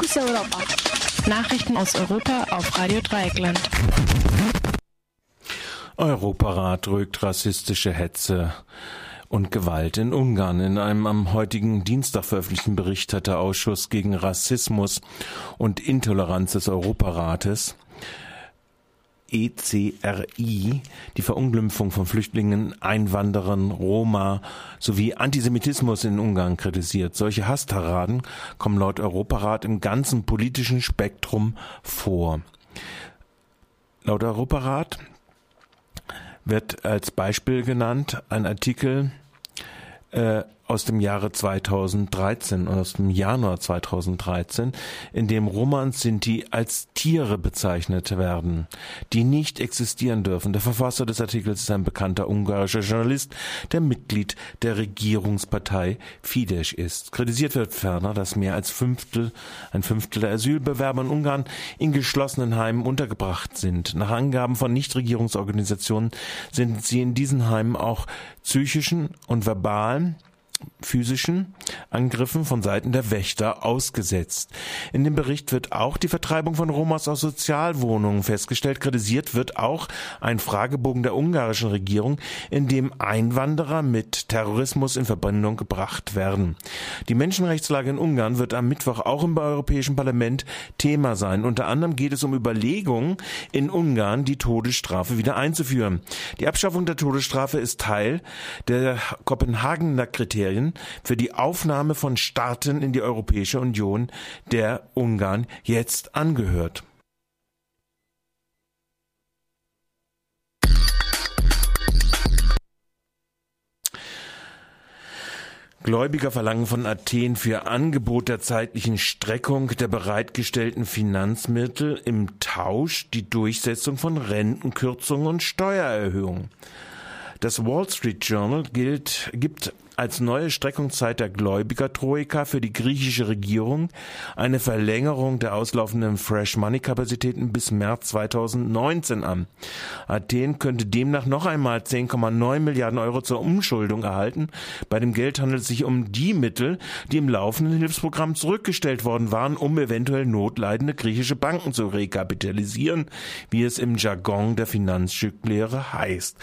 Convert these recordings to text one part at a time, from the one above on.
Fokus Europa. Nachrichten aus Europa auf Radio Dreieckland. Europarat rügt rassistische Hetze und Gewalt in Ungarn. In einem am heutigen Dienstag veröffentlichten Bericht hat der Ausschuss gegen Rassismus und Intoleranz des Europarates ECRI die Verunglimpfung von Flüchtlingen, Einwanderern, Roma sowie Antisemitismus in Ungarn kritisiert. Solche Hasstaraden kommen laut Europarat im ganzen politischen Spektrum vor. Laut Europarat wird als Beispiel genannt ein Artikel äh, aus dem Jahre 2013 und aus dem Januar 2013, in dem Roma und Sinti als Tiere bezeichnet werden, die nicht existieren dürfen. Der Verfasser des Artikels ist ein bekannter ungarischer Journalist, der Mitglied der Regierungspartei Fidesz ist. Kritisiert wird ferner, dass mehr als Fünftel, ein Fünftel der Asylbewerber in Ungarn in geschlossenen Heimen untergebracht sind. Nach Angaben von Nichtregierungsorganisationen sind sie in diesen Heimen auch psychischen und verbalen physischen Angriffen von Seiten der Wächter ausgesetzt. In dem Bericht wird auch die Vertreibung von Romas aus Sozialwohnungen festgestellt. Kritisiert wird auch ein Fragebogen der ungarischen Regierung, in dem Einwanderer mit Terrorismus in Verbindung gebracht werden. Die Menschenrechtslage in Ungarn wird am Mittwoch auch im Europäischen Parlament Thema sein. Unter anderem geht es um Überlegungen, in Ungarn die Todesstrafe wieder einzuführen. Die Abschaffung der Todesstrafe ist Teil der Kopenhagener Kriterien Kriterien für die Aufnahme von Staaten in die Europäische Union, der Ungarn jetzt angehört. Gläubiger verlangen von Athen für Angebot der zeitlichen Streckung der bereitgestellten Finanzmittel im Tausch die Durchsetzung von Rentenkürzungen und Steuererhöhungen. Das Wall Street Journal gilt, gibt als neue Streckungszeit der Gläubigertroika für die griechische Regierung eine Verlängerung der auslaufenden Fresh Money Kapazitäten bis März 2019 an. Athen könnte demnach noch einmal 10,9 Milliarden Euro zur Umschuldung erhalten. Bei dem Geld handelt es sich um die Mittel, die im laufenden Hilfsprogramm zurückgestellt worden waren, um eventuell notleidende griechische Banken zu rekapitalisieren, wie es im Jargon der Finanzstücklehre heißt.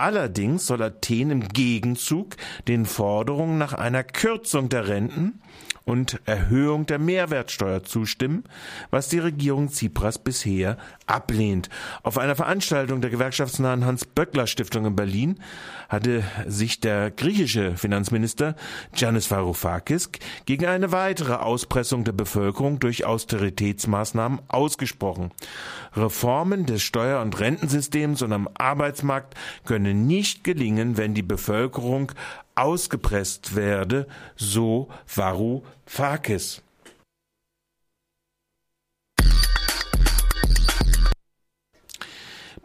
Allerdings soll Athen im Gegenzug den Forderungen nach einer Kürzung der Renten und Erhöhung der Mehrwertsteuer zustimmen, was die Regierung Tsipras bisher ablehnt. Auf einer Veranstaltung der gewerkschaftsnahen Hans-Böckler-Stiftung in Berlin hatte sich der griechische Finanzminister Giannis Varoufakis gegen eine weitere Auspressung der Bevölkerung durch Austeritätsmaßnahmen ausgesprochen. Reformen des Steuer- und Rentensystems und am Arbeitsmarkt können nicht gelingen, wenn die Bevölkerung ausgepresst werde, so Varoufakis.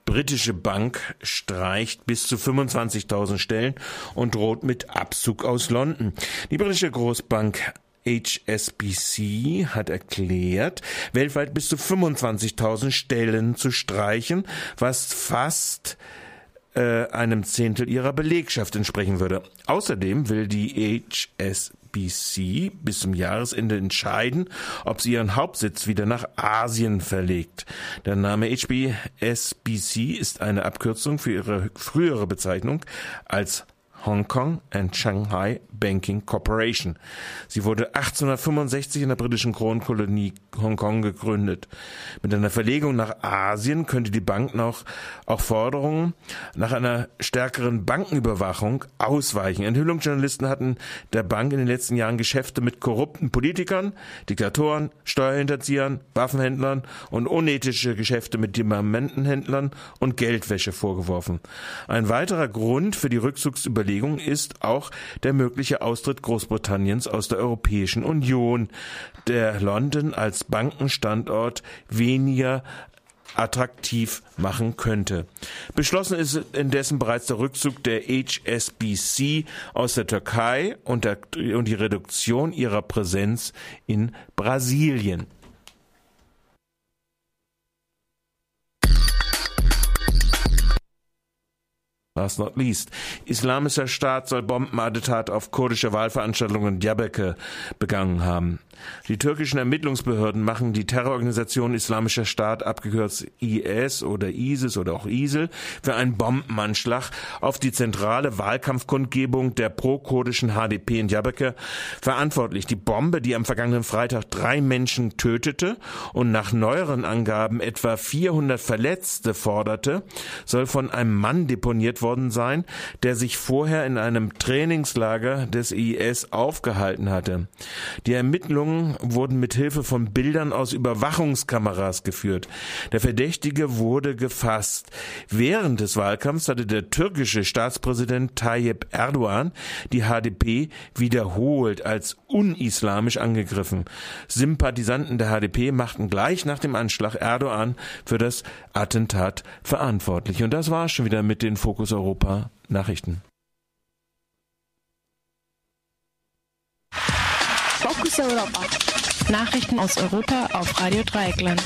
Britische Bank streicht bis zu 25.000 Stellen und droht mit Abzug aus London. Die britische Großbank HSBC hat erklärt, weltweit bis zu 25.000 Stellen zu streichen, was fast äh, einem Zehntel ihrer Belegschaft entsprechen würde. Außerdem will die HSBC bis zum Jahresende entscheiden, ob sie ihren Hauptsitz wieder nach Asien verlegt. Der Name HSBC ist eine Abkürzung für ihre frühere Bezeichnung als Hong Kong and Shanghai Banking Corporation. Sie wurde 1865 in der britischen Kronkolonie Hongkong gegründet. Mit einer Verlegung nach Asien könnte die Bank noch auch Forderungen nach einer stärkeren Bankenüberwachung ausweichen. Enthüllungsjournalisten hatten der Bank in den letzten Jahren Geschäfte mit korrupten Politikern, Diktatoren, Steuerhinterziehern, Waffenhändlern und unethische Geschäfte mit Diamantenhändlern und Geldwäsche vorgeworfen. Ein weiterer Grund für die Rückzugsüberlegung Überlegung ist auch der mögliche Austritt Großbritanniens aus der Europäischen Union, der London als Bankenstandort weniger attraktiv machen könnte. Beschlossen ist indessen bereits der Rückzug der HSBC aus der Türkei und, der, und die Reduktion ihrer Präsenz in Brasilien. Last not least. Islamischer Staat soll Bombenattentat auf kurdische Wahlveranstaltungen in Diyarbakir begangen haben. Die türkischen Ermittlungsbehörden machen die Terrororganisation Islamischer Staat, abgekürzt IS oder ISIS oder auch ISIL, für einen Bombenanschlag auf die zentrale Wahlkampfkundgebung der pro-kurdischen HDP in Diyarbakir verantwortlich. Die Bombe, die am vergangenen Freitag drei Menschen tötete und nach neueren Angaben etwa 400 Verletzte forderte, soll von einem Mann deponiert worden sein, der sich vorher in einem Trainingslager des IS aufgehalten hatte. Die Ermittlungen wurden mit Hilfe von Bildern aus Überwachungskameras geführt. Der Verdächtige wurde gefasst. Während des Wahlkampfs hatte der türkische Staatspräsident Tayyip Erdogan die HDP wiederholt als unislamisch angegriffen. Sympathisanten der HDP machten gleich nach dem Anschlag Erdogan für das Attentat verantwortlich. Und das war schon wieder mit den Fokus Europa Nachrichten. Fokus Europa. Nachrichten aus Europa auf Radio Dreieckland.